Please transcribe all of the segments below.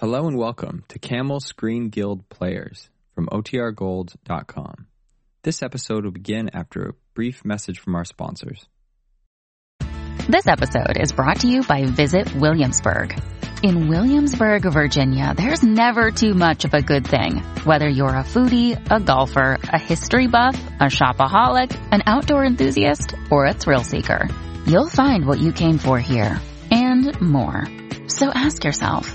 Hello and welcome to Camel Screen Guild Players from OTRGold.com. This episode will begin after a brief message from our sponsors. This episode is brought to you by Visit Williamsburg. In Williamsburg, Virginia, there's never too much of a good thing. Whether you're a foodie, a golfer, a history buff, a shopaholic, an outdoor enthusiast, or a thrill seeker, you'll find what you came for here and more. So ask yourself,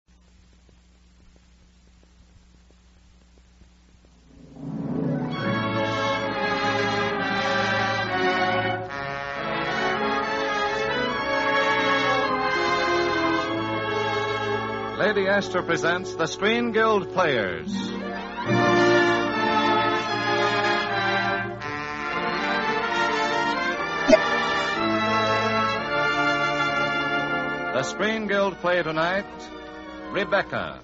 Lady Esther presents the Screen Guild Players. The Screen Guild play tonight, Rebecca.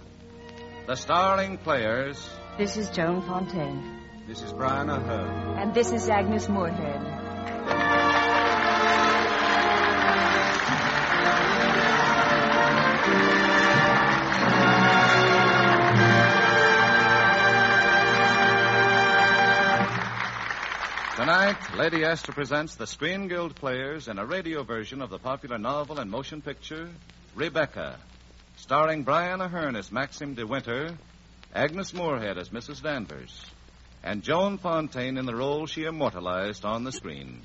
The starring players, This is Joan Fontaine. this is Brian Aherne. And this is Agnes Moorehead. Tonight, Lady Esther presents the Screen Guild Players in a radio version of the popular novel and motion picture, Rebecca, starring Brian Aherne as Maxim de Winter, Agnes Moorehead as Mrs. Danvers, and Joan Fontaine in the role she immortalized on the screen.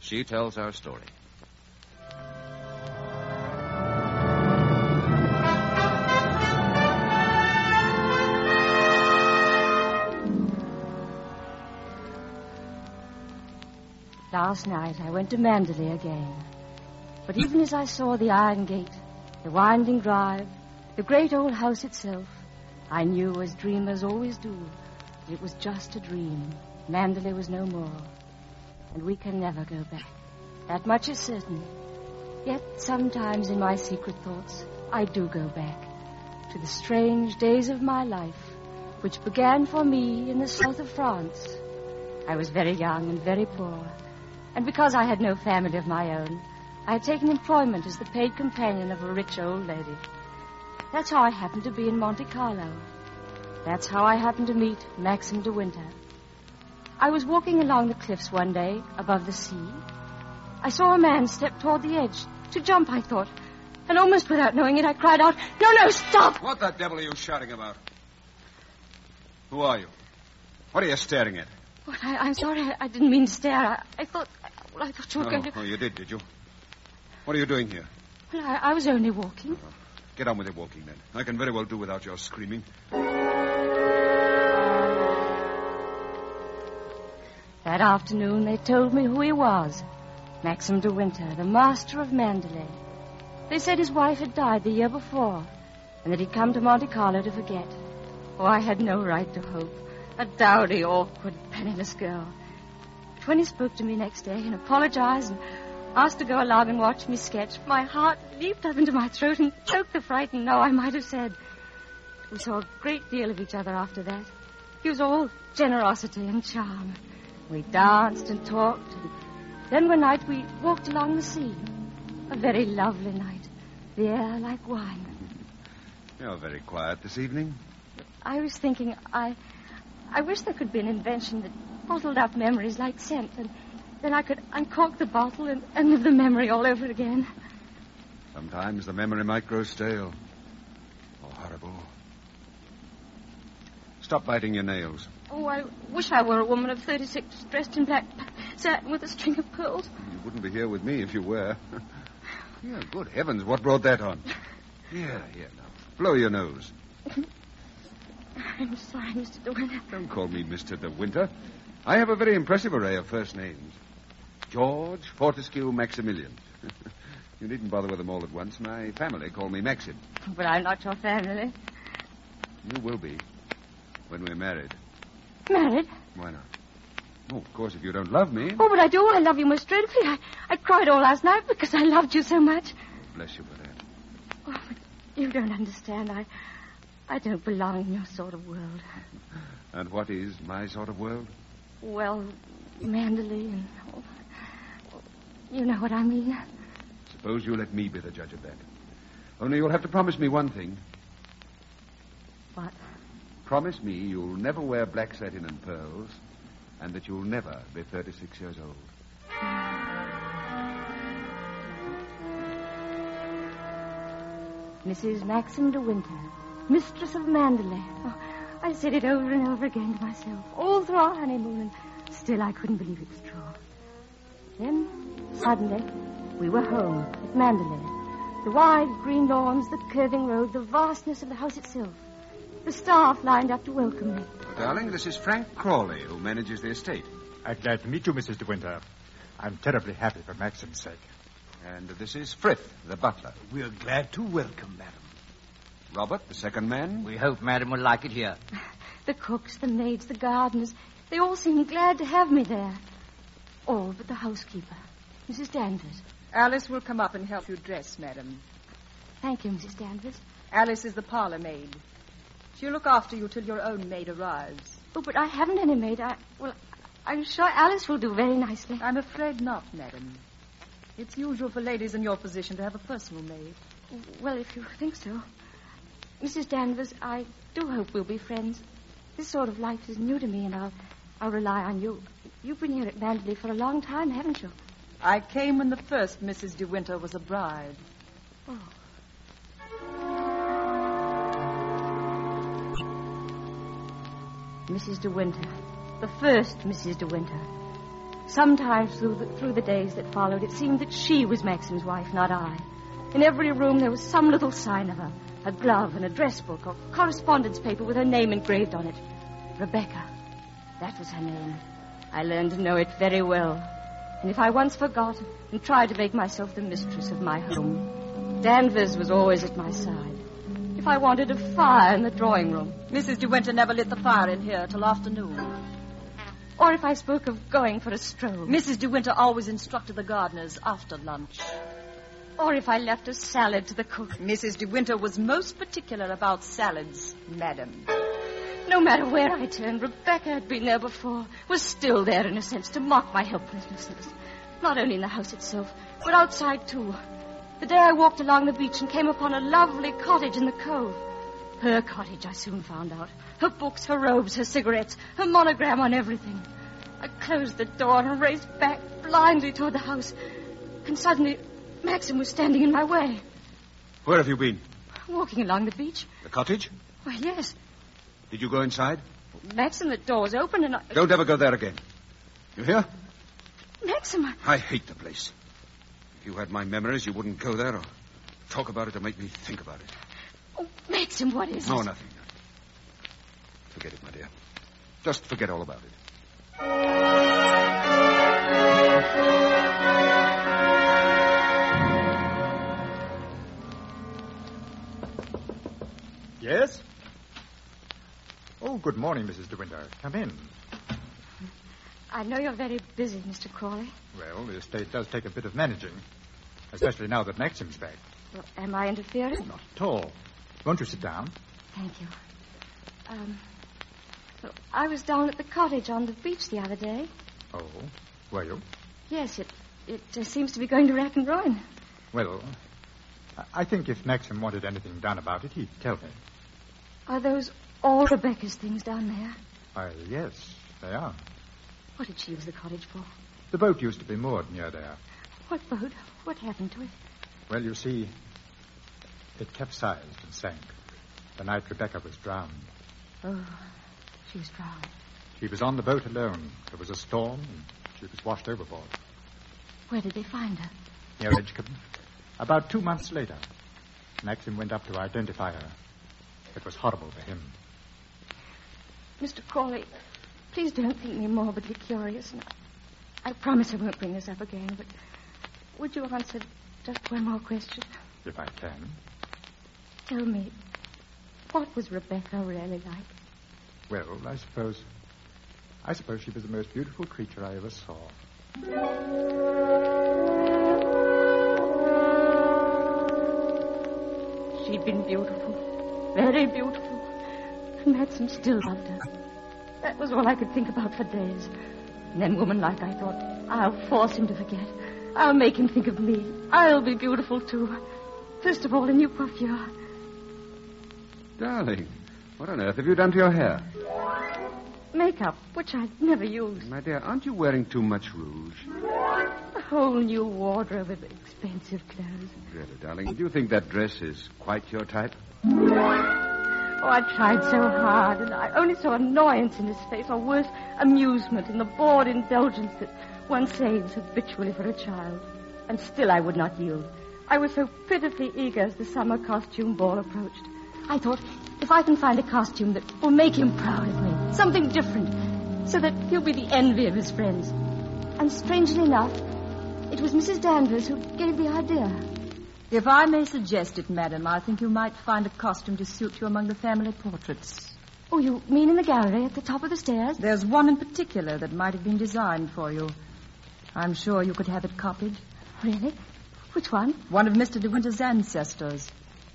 She tells our story. Last night I went to Manderley again. But even as I saw the iron gate, the winding drive, the great old house itself, I knew, as dreamers always do, that it was just a dream. Manderley was no more. And we can never go back. That much is certain. Yet sometimes in my secret thoughts, I do go back to the strange days of my life, which began for me in the south of France. I was very young and very poor. And because I had no family of my own, I had taken employment as the paid companion of a rich old lady. That's how I happened to be in Monte Carlo. That's how I happened to meet Maxim de Winter. I was walking along the cliffs one day above the sea. I saw a man step toward the edge. To jump, I thought. And almost without knowing it, I cried out, No, no, stop! What the devil are you shouting about? Who are you? What are you staring at? Well, I, I'm sorry. I, I didn't mean to stare. I, I thought. Well, I thought you were oh, going to. oh, you did, did you? What are you doing here? Well, I, I was only walking. Oh, get on with your walking, then. I can very well do without your screaming. That afternoon, they told me who he was Maxim de Winter, the master of Manderley. They said his wife had died the year before, and that he'd come to Monte Carlo to forget. Oh, I had no right to hope. A dowdy, awkward, penniless girl. But when he spoke to me next day and apologized and asked to go along and watch me sketch, my heart leaped up into my throat and choked the frightened no I might have said. We saw a great deal of each other after that. He was all generosity and charm. We danced and talked, and then one night we walked along the sea. A very lovely night. The air like wine. You're very quiet this evening. I was thinking, I, I wish there could be an invention that bottled up memories like scent, and Then I could uncork the bottle and, and live the memory all over again. Sometimes the memory might grow stale. Or horrible. Stop biting your nails. Oh, I wish I were a woman of 36 dressed in black satin with a string of pearls. You wouldn't be here with me if you were. yeah, good heavens, what brought that on? Here, here, now. Blow your nose. I'm sorry, Mr. De Winter. Don't call me Mr. De Winter. I have a very impressive array of first names George, Fortescue, Maximilian. you needn't bother with them all at once. My family call me Maxim. But I'm not your family. You will be when we're married. Married? Why not? Oh, of course, if you don't love me. Oh, but I do. I love you most dreadfully. I, I cried all last night because I loved you so much. Bless you for that. Oh, but you don't understand. I, I don't belong in your sort of world. And what is my sort of world? Well, Manderley and. Oh, you know what I mean. Suppose you let me be the judge of that. Only you'll have to promise me one thing. What? Promise me you'll never wear black satin and pearls, and that you'll never be 36 years old. Mrs. Maxim de Winter, mistress of Manderley. Oh, I said it over and over again to myself, all through our honeymoon, and still I couldn't believe it was true. Then, suddenly, we were home at Manderley. The wide green lawns, the curving road, the vastness of the house itself. The staff lined up to welcome me. darling, this is Frank Crawley, who manages the estate. I'm glad to meet you, Mrs. De Winter. I'm terribly happy for Maxim's sake. And this is Frith, the butler. We're glad to welcome, madam. Robert, the second man. We hope madam will like it here. The cooks, the maids, the gardeners, they all seemed glad to have me there. All but the housekeeper, Mrs. Danvers. Alice will come up and help you dress, madam. Thank you, Mrs. Danvers. Alice is the parlor maid. She'll look after you till your own maid arrives. Oh, but I haven't any maid. I, well, I'm sure Alice will do very nicely. I'm afraid not, madam. It's usual for ladies in your position to have a personal maid. Well, if you think so. Mrs. Danvers, I do hope we'll be friends. This sort of life is new to me, and I'll, I'll rely on you. You've been here at Manderley for a long time, haven't you? I came when the first Mrs. De Winter was a bride. Oh. Mrs. De Winter. The first Mrs. De Winter. Sometimes through the, through the days that followed, it seemed that she was Maxim's wife, not I. In every room there was some little sign of her a glove and a dress book or correspondence paper with her name engraved on it. Rebecca. That was her name. I learned to know it very well. And if I once forgot and tried to make myself the mistress of my home, Danvers was always at my side. If I wanted a fire in the drawing room, Mrs. De Winter never lit the fire in here till afternoon. or if I spoke of going for a stroll, Mrs. De Winter always instructed the gardeners after lunch. Or if I left a salad to the cook, Mrs. De Winter was most particular about salads, madam. no matter where I turned, Rebecca had been there before, was still there in a sense to mock my helplessness. Not only in the house itself, but outside too. The day I walked along the beach and came upon a lovely cottage in the cove. Her cottage, I soon found out. Her books, her robes, her cigarettes, her monogram on everything. I closed the door and raced back blindly toward the house. And suddenly, Maxim was standing in my way, Where have you been? walking along the beach. The cottage? Why, yes. Did you go inside? Maxim, the door was open and I... Don't ever go there again. You hear? Maxim, I... I hate the place. If you had my memories, you wouldn't go there or talk about it to make me think about it. Oh, Maxim, what is No, it? No, nothing. Forget it, my dear. Just forget all about it. Yes? Oh, good morning, Mrs. De Winter. Come in. I know you're very busy, Mr. Crawley. Well, the estate does take a bit of managing, especially now that Maxim's back. Well, am I interfering? Not at all. Won't you sit down? Thank you. Um, well, I was down at the cottage on the beach the other day. Oh, were you? Yes, it it uh, seems to be going to rack and ruin. Well, I- I think if Maxim wanted anything done about it, he'd tell me. Are those all Rebecca's things down there? Why, yes, they are. What did she use the cottage for? The boat used to be moored near there. What boat? What happened to it? Well, you see, it capsized and sank. The night Rebecca was drowned. Oh, she was drowned. She was on the boat alone. There was a storm, and she was washed overboard. Where did they find her? Near Edgecombe. About two months later, Maxim went up to identify her. It was horrible for him. Mr. Crawley, please don't think me morbidly curious. I, I promise I won't bring this up again, but would you answer just one more question? If I can. Tell me, what was Rebecca really like? Well, I suppose. I suppose she was the most beautiful creature I ever saw. She'd been beautiful, very beautiful. And Maxim still loved her. That was all I could think about for days. And then, woman like, I thought, I'll force him to forget. I'll make him think of me. I'll be beautiful, too. First of all, a new coiffure. Darling, what on earth have you done to your hair? Makeup, which I've never used. My dear, aren't you wearing too much rouge? A whole new wardrobe of expensive clothes. Really, darling, do you think that dress is quite your type? Oh, I tried so hard, and I only saw annoyance in his face, or worse, amusement in the bored indulgence that one saves habitually for a child. And still I would not yield. I was so pitifully eager as the summer costume ball approached. I thought, if I can find a costume that will make him proud of me, something different, so that he'll be the envy of his friends. And strangely enough, it was Mrs. Danvers who gave the idea. If I may suggest it, madam, I think you might find a costume to suit you among the family portraits. Oh, you mean in the gallery at the top of the stairs? There's one in particular that might have been designed for you. I'm sure you could have it copied. Really? Which one? One of Mr. De Winter's ancestors,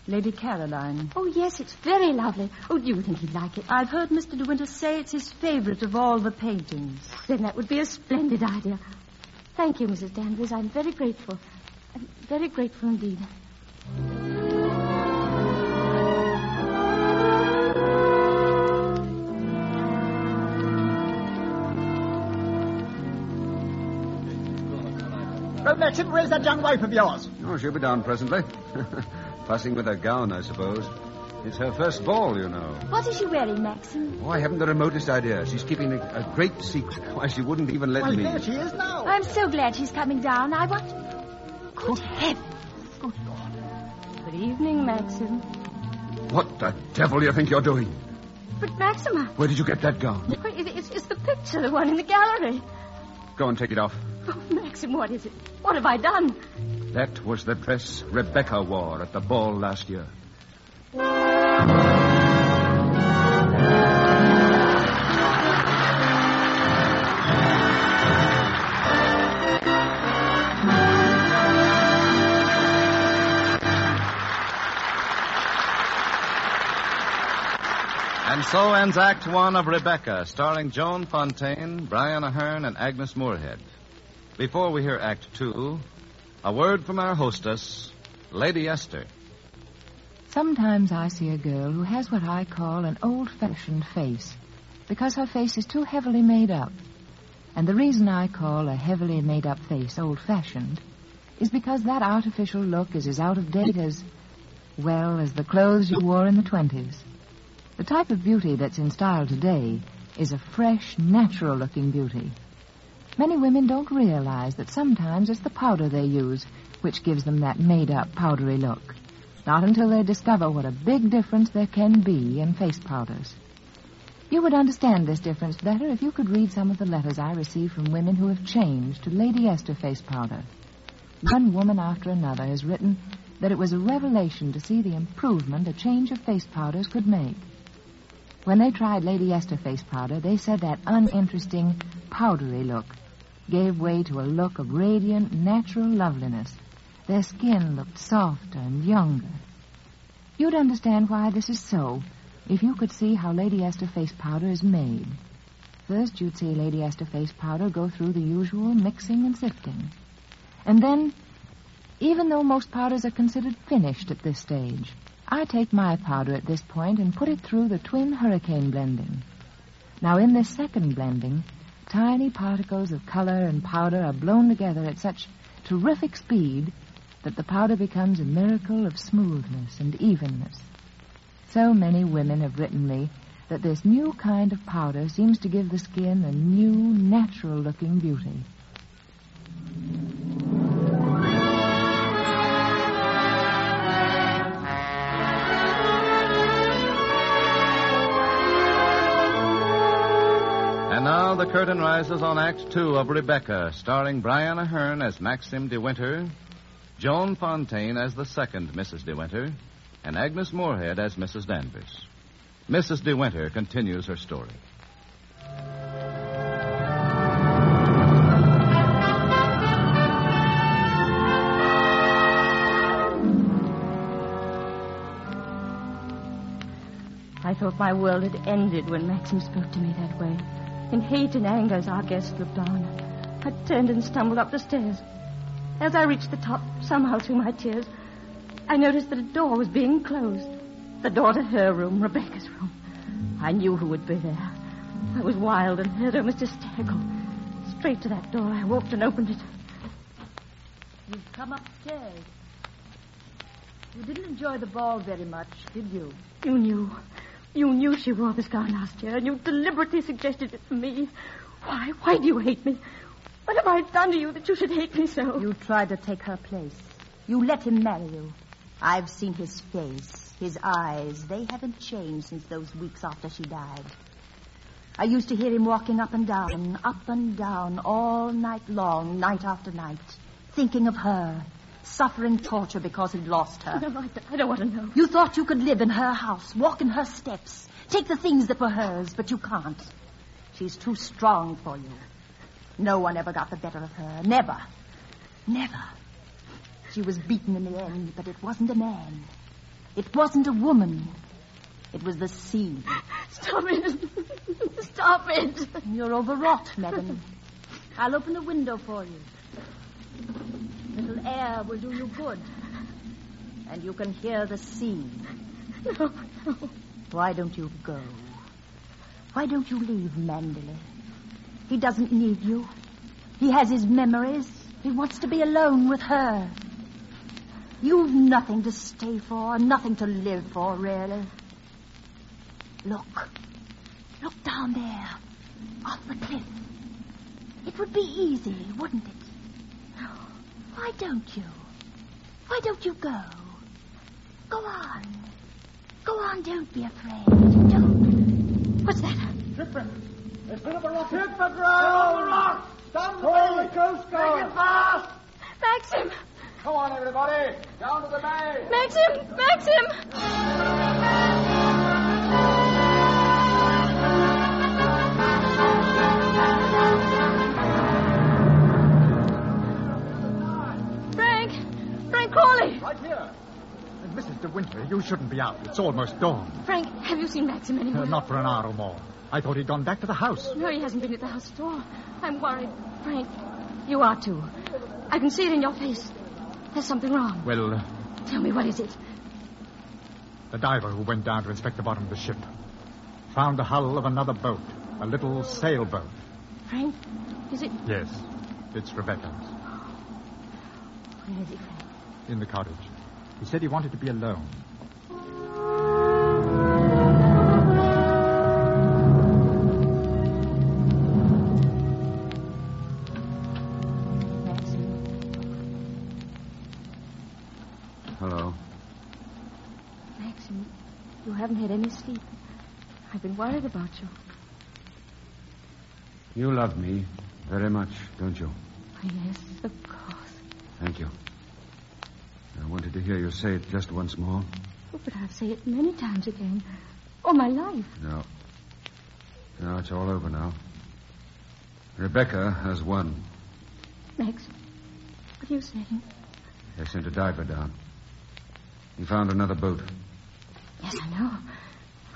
Lady Caroline. Oh, yes, it's very lovely. Oh, do you think he'd like it? I've heard Mr. De Winter say it's his favorite of all the paintings. Then that would be a splendid idea. Thank you, Mrs. Danvers. I'm very grateful. I'm very grateful indeed. Oh, Maxim, where's that young wife of yours? Oh, she'll be down presently. Fussing with her gown, I suppose. It's her first ball, you know. What is she wearing, Maxim? Oh, I haven't the remotest idea. She's keeping a, a great secret. Why, she wouldn't even let Why, me. there she is now. I'm so glad she's coming down. I want. Good heavens. Good Lord. Good evening, Maxim. What the devil do you think you're doing? But, Maxima, Where did you get that gown? it- it's, it's the picture, the one in the gallery. Go and take it off. Oh, Maxim, what is it? What have I done? That was the dress Rebecca wore at the ball last year. So ends Act One of Rebecca, starring Joan Fontaine, Brian Aherne, and Agnes Moorehead. Before we hear Act Two, a word from our hostess, Lady Esther. Sometimes I see a girl who has what I call an old fashioned face because her face is too heavily made up. And the reason I call a heavily made up face old fashioned is because that artificial look is as out of date as, well, as the clothes you wore in the 20s. The type of beauty that's in style today is a fresh, natural looking beauty. Many women don't realize that sometimes it's the powder they use which gives them that made up, powdery look. Not until they discover what a big difference there can be in face powders. You would understand this difference better if you could read some of the letters I receive from women who have changed to Lady Esther face powder. One woman after another has written that it was a revelation to see the improvement a change of face powders could make. When they tried Lady Esther face powder, they said that uninteresting, powdery look gave way to a look of radiant, natural loveliness. Their skin looked softer and younger. You'd understand why this is so if you could see how Lady Esther face powder is made. First, you'd see Lady Esther face powder go through the usual mixing and sifting. And then, even though most powders are considered finished at this stage, I take my powder at this point and put it through the twin hurricane blending. Now, in this second blending, tiny particles of color and powder are blown together at such terrific speed that the powder becomes a miracle of smoothness and evenness. So many women have written me that this new kind of powder seems to give the skin a new, natural looking beauty. The curtain rises on Act Two of Rebecca, starring Brian Aherne as Maxim De Winter, Joan Fontaine as the second Mrs. De Winter, and Agnes Moorehead as Mrs. Danvers. Mrs. De Winter continues her story. I thought my world had ended when Maxim spoke to me that way. In hate and anger as our guest looked on, I turned and stumbled up the stairs. As I reached the top, somehow through my tears, I noticed that a door was being closed. The door to her room, Rebecca's room. I knew who would be there. I was wild and heard almost hysterical. Straight to that door I walked and opened it. You've come upstairs. You didn't enjoy the ball very much, did you? You knew. You knew she wore this gown last year, and you deliberately suggested it for me. Why? Why do you hate me? What have I done to you that you should hate me so? You tried to take her place. You let him marry you. I've seen his face, his eyes. They haven't changed since those weeks after she died. I used to hear him walking up and down, up and down, all night long, night after night, thinking of her, suffering torture because he'd lost her. No, I, I don't want to know. You thought you could live in her house, walk in her steps, take the things that were hers, but you can't. She's too strong for you. No one ever got the better of her. Never. Never. She was beaten in the end, but it wasn't a man. It wasn't a woman. It was the sea. Stop it. Stop it. You're overwrought, madam. I'll open the window for you. Little air will do you good. And you can hear the sea. No, no. Why don't you go? Why don't you leave Manderley? He doesn't need you. He has his memories. He wants to be alone with her. You've nothing to stay for, nothing to live for, really. Look. Look down there. Off the cliff. It would be easy, wouldn't it? Why don't you? Why don't you go? Go on. Go on, don't be afraid. Don't. What's that? Shipwreck. There's been a rocket. Shipwreck! Get on the rock! Stand by the Coast Guard! Make it fast! Maxim! Come on, everybody. Down to the bay. Maxim! Maxim! Right here. Mrs. De Winter, you shouldn't be out. It's almost dawn. Frank, have you seen Maxim anywhere? Uh, not for an hour or more. I thought he'd gone back to the house. No, he hasn't been at the house at all. I'm worried. Frank, you are too. I can see it in your face. There's something wrong. Well, uh, Tell me, what is it? the diver who went down to inspect the bottom of the ship found the hull of another boat, a little sailboat. Frank, is it... Yes, it's Rebecca's. Where is it, Frank? In the cottage. He said he wanted to be alone. Hello. Maxim, you haven't had any sleep. I've been worried about you. You love me very much, don't you? Yes, of course. Thank you. I wanted to hear you say it just once more. Oh, but I'll say it many times again. All my life. No. No, it's all over now. Rebecca has won. Max, what are you saying? They sent a diver down. He found another boat. Yes, I know.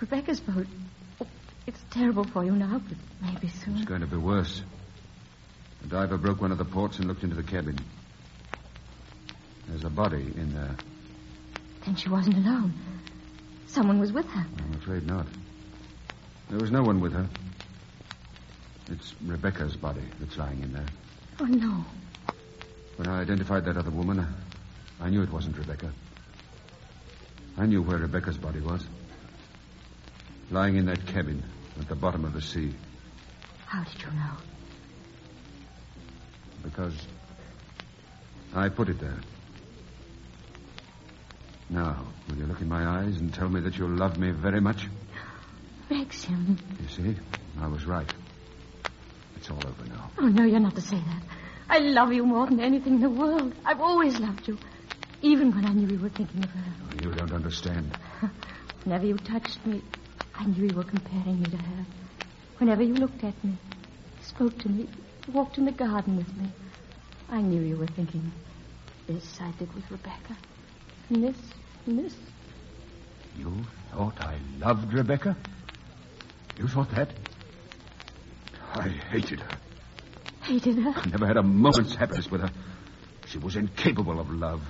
Rebecca's boat. Oh, it's terrible for you now, but maybe soon. It's going to be worse. The diver broke one of the ports and looked into the cabin. There's a body in there. Then she wasn't alone. Someone was with her. I'm afraid not. There was no one with her. It's Rebecca's body that's lying in there. Oh, no. When I identified that other woman, I knew it wasn't Rebecca. I knew where Rebecca's body was. Lying in that cabin at the bottom of the sea. How did you know? Because I put it there. Now, will you look in my eyes and tell me that you love me very much? Maxim. You see, I was right. It's all over now. Oh, no, you're not to say that. I love you more than anything in the world. I've always loved you. Even when I knew you were thinking of her. Oh, You don't understand. Whenever you touched me, I knew you were comparing me to her. Whenever you looked at me, spoke to me, walked in the garden with me, I knew you were thinking, this I did with Rebecca. And this, this. You thought I loved Rebecca? You thought that? I hated her. Hated her? I never had a moment's happiness with her. She was incapable of love,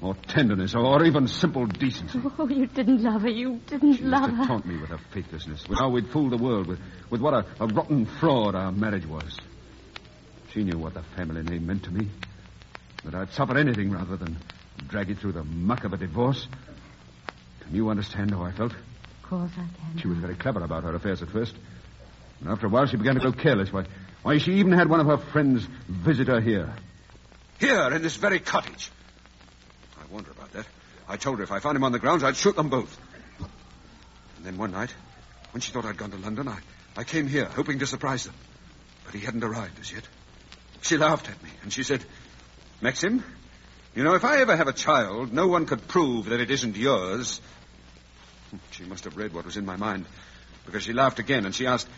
or tenderness, or even simple decency. Oh, you didn't love her. You didn't She love used to her. taunt me with her faithlessness, with how we'd fooled the world, with, with what a, a rotten fraud our marriage was. She knew what the family name meant to me. That I'd suffer anything rather than drag it through the muck of a divorce. Can you understand how I felt? Of course I can. She was very clever about her affairs at first. And after a while, she began to go careless. Why, why, she even had one of her friends visit her here. Here, in this very cottage. I wonder about that. I told her if I found him on the grounds, I'd shoot them both. And then one night, when she thought I'd gone to London, I, I came here, hoping to surprise them. But he hadn't arrived as yet. She laughed at me, and she said, Maxim, you know, if I ever have a child, no one could prove that it isn't yours. Hmm, she must have read what was in my mind, because she laughed again, and she asked,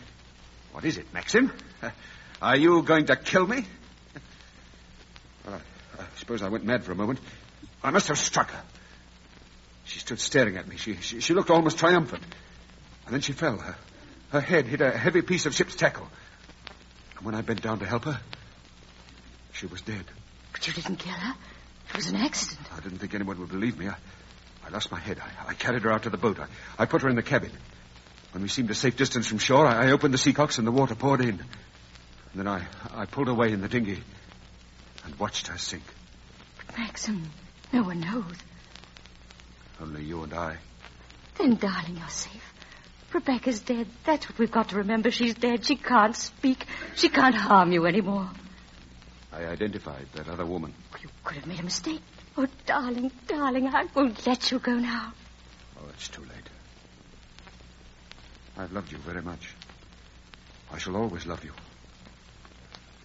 What is it, Maxim? Are you going to kill me? Well, I, I suppose I went mad for a moment. I must have struck her. She stood staring at me. She, she, she looked almost triumphant. And then she fell. Her, her head hit a heavy piece of ship's tackle. And when I bent down to help her, she was dead. But you didn't kill her. It was an accident. I didn't think anyone would believe me. I, I lost my head. I, I carried her out to the boat. I, I put her in the cabin. When we seemed a safe distance from shore, I, I opened the seacocks and the water poured in. And then I, I pulled away in the dinghy and watched her sink. But Maxim, no one knows. Only you and I. Then, darling, you're safe. Rebecca's dead. That's what we've got to remember. She's dead. She can't speak. She can't harm you anymore. I identified that other woman. Oh, you could have made a mistake. Oh, darling, darling, I won't let you go now. Oh, it's too late. I've loved you very much. I shall always love you.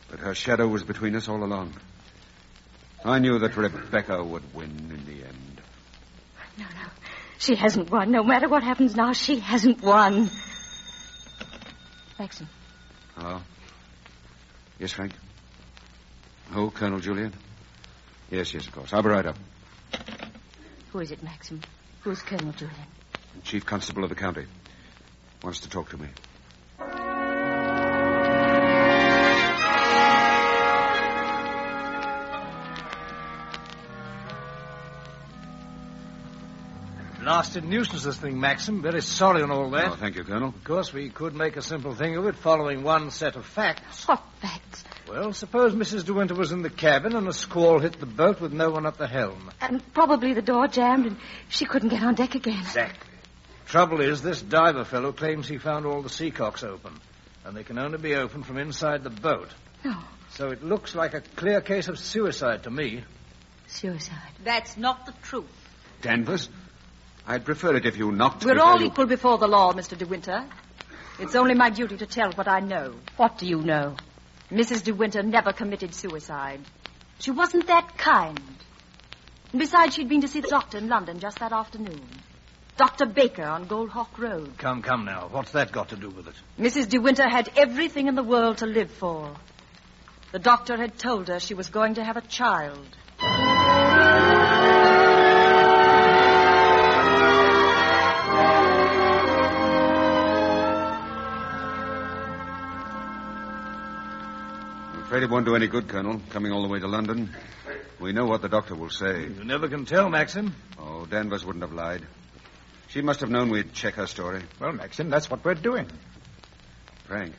But her shadow was between us all along. I knew that Rebecca would win in the end. No, no. She hasn't won. No matter what happens now, she hasn't won. Maxim, Hello? Ah. Yes, Frank? Oh, Colonel Julian? Yes, yes, of course. I'll be right up. who is it, Maxim? Who's Colonel Julian? Chief Constable of the county. Wants to talk to me. Blasted nuisance, this thing, Maxim. Very sorry on all that. Oh, thank you, Colonel. Of course, we could make a simple thing of it following one set of facts. What facts? Well, suppose Mrs. De Winter was in the cabin and a squall hit the boat with no one at the helm. And probably the door jammed and she couldn't get on deck again. Exactly. Trouble is, this diver fellow claims he found all the seacocks open, and they can only be opened from inside the boat. No. So it looks like a clear case of suicide to me. Suicide. That's not the truth. Danvers? I'd prefer it if you knocked We're before all you... equal before the law, Mr. De Winter. It's only my duty to tell what I know. What do you know? Mrs. De Winter never committed suicide. She wasn't that kind. And besides, she'd been to see the doctor in London just that afternoon. Dr. Baker on Goldhawk Road. Come, come now. What's that got to do with it? Mrs. De Winter had everything in the world to live for. The doctor had told her she was going to have a child. Afraid it won't do any good, Colonel, coming all the way to London. We know what the doctor will say. You never can tell, Maxim. Oh, Danvers wouldn't have lied. She must have known we'd check her story. Well, Maxim, that's what we're doing. Frank,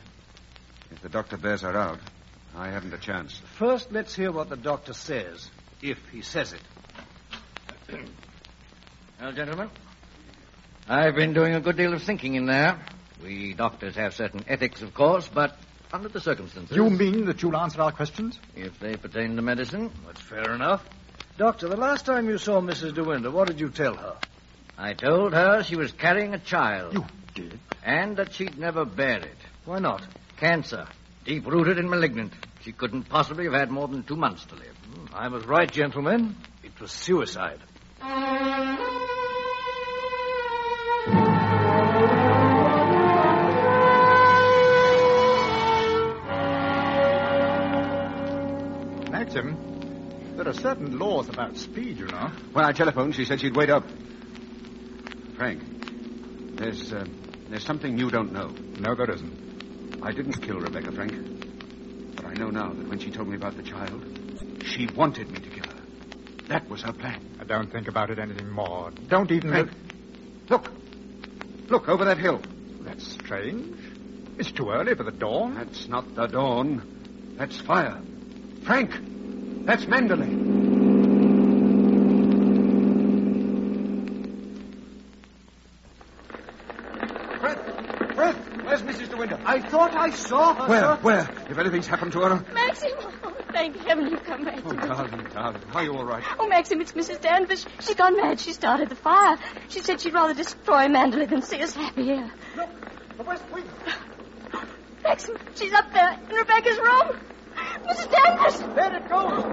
If the doctor bears her out, I haven't a chance. First, let's hear what the doctor says, if he says it. well, gentlemen, I've been doing a good deal of thinking in there. We doctors have certain ethics, of course, but under the circumstances. You mean that you'll answer our questions? If they pertain to medicine. That's fair enough. Doctor, the last time you saw Mrs. De Winter, what did you tell her? I told her she was carrying a child. You did? And that she'd never bear it. Why not? Cancer. Deep rooted and malignant. She couldn't possibly have had more than two months to live. Hmm, I was right, gentlemen. It was suicide. Maxim, there are certain laws about speed, you know. When I telephoned, she said she'd wait up. Frank, there's uh, there's something you don't know. No, there isn't. I didn't kill Rebecca, Frank. But I know now that when she told me about the child, she wanted me to kill her. That was her plan. I don't think about it anything more. Don't even Frank, look. Look over that hill. That's strange. It's too early for the dawn. That's not the dawn. That's fire. Frank, that's Manderley. Frith, Frith, where's Mrs. De Winter? I thought I saw her. Where? sir. Where? If anything's happened to her. Uh, Maxim! Oh, thank heaven you've come back. Oh, darling, darling. Are you all right? Oh, Maxim, it's Mrs. Danvers. She's gone mad. She started the fire. She said she'd rather destroy Manderley than see us happy here. Look, the west wing. Maxim, she's up there in Rebecca's room. Mrs. Danvers! There it goes.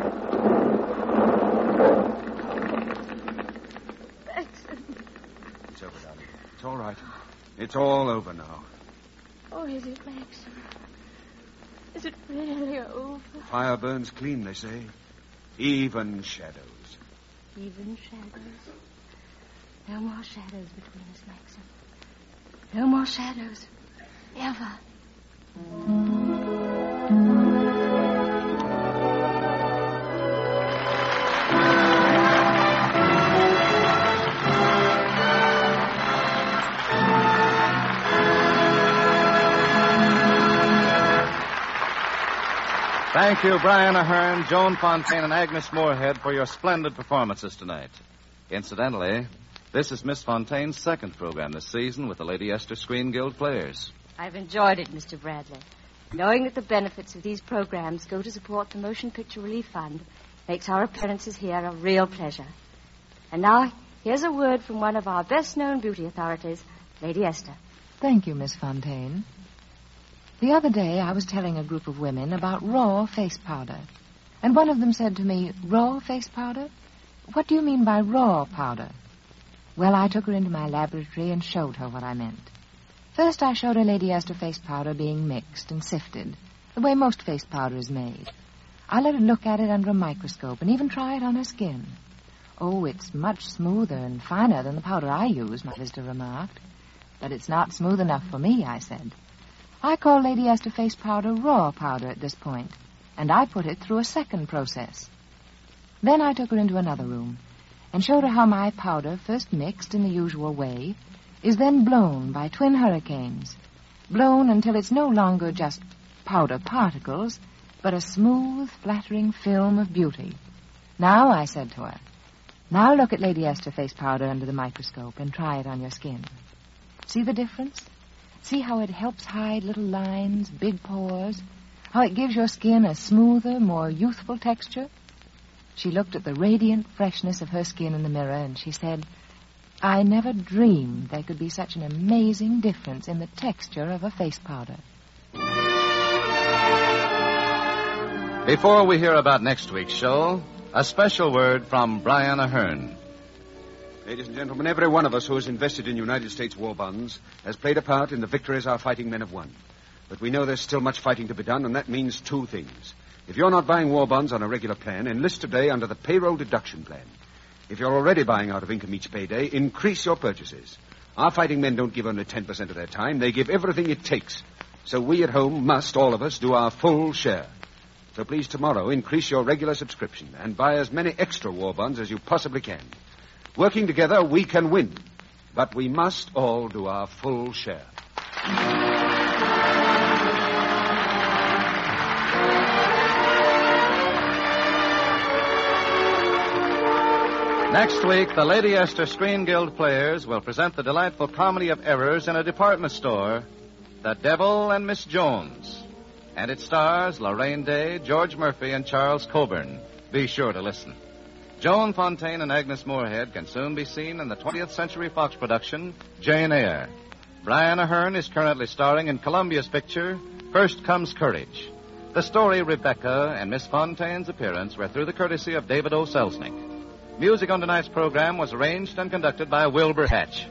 Maxim. It's over, darling. It's all right. It's all over now. Oh, is it, Maxim? Is it really over? Fire burns clean, they say. Even shadows. Even shadows. No more shadows between us, Maxim. No more shadows. Ever. Thank you, Brian Aherne, Joan Fontaine, and Agnes Moorehead for your splendid performances tonight. Incidentally, this is Miss Fontaine's second program this season with the Lady Esther Screen Guild Players. I've enjoyed it, Mr. Bradley. Knowing that the benefits of these programs go to support the Motion Picture Relief Fund makes our appearances here a real pleasure. And now, here's a word from one of our best known beauty authorities, Lady Esther. Thank you, Miss Fontaine. The other day I was telling a group of women about raw face powder. And one of them said to me, Raw face powder? What do you mean by raw powder? Well, I took her into my laboratory and showed her what I meant. First, I showed her Lady Esther face powder being mixed and sifted, the way most face powder is made. I let her look at it under a microscope and even try it on her skin. Oh, it's much smoother and finer than the powder I use, my visitor remarked. But it's not smooth enough for me, I said. I call Lady Esther face powder raw powder at this point, and I put it through a second process. Then I took her into another room and showed her how my powder, first mixed in the usual way, is then blown by twin hurricanes. Blown until it's no longer just powder particles, but a smooth, flattering film of beauty. Now, I said to her, now look at Lady Esther face powder under the microscope and try it on your skin. See the difference? See how it helps hide little lines, big pores? How it gives your skin a smoother, more youthful texture? She looked at the radiant freshness of her skin in the mirror and she said, I never dreamed there could be such an amazing difference in the texture of a face powder. Before we hear about next week's show, a special word from Brian Aherne. Ladies and gentlemen, every one of us who has invested in United States war bonds has played a part in the victories our fighting men have won. But we know there's still much fighting to be done, and that means two things. If you're not buying war bonds on a regular plan, enlist today under the payroll deduction plan. If you're already buying out of income each payday, increase your purchases. Our fighting men don't give only 10% of their time, they give everything it takes. So we at home must, all of us, do our full share. So please, tomorrow, increase your regular subscription and buy as many extra war bonds as you possibly can. Working together, we can win. But we must all do our full share. Next week, the Lady Esther Screen Guild players will present the delightful comedy of errors in a department store, The Devil and Miss Jones. And it stars Laraine Day, George Murphy, and Charles Coburn. Be sure to listen. Joan Fontaine and Agnes Moorehead can soon be seen in the 20th Century Fox production, Jane Eyre. Brian Aherne is currently starring in Columbia's picture, First Comes Courage. The story, Rebecca, and Miss Fontaine's appearance were through the courtesy of David O. Selznick. Music on tonight's program was arranged and conducted by Wilbur Hatch.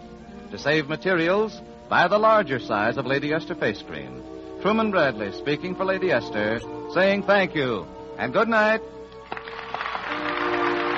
To save materials, buy the larger size of Lady Esther face cream. Truman Bradley speaking for Lady Esther, saying thank you and good night.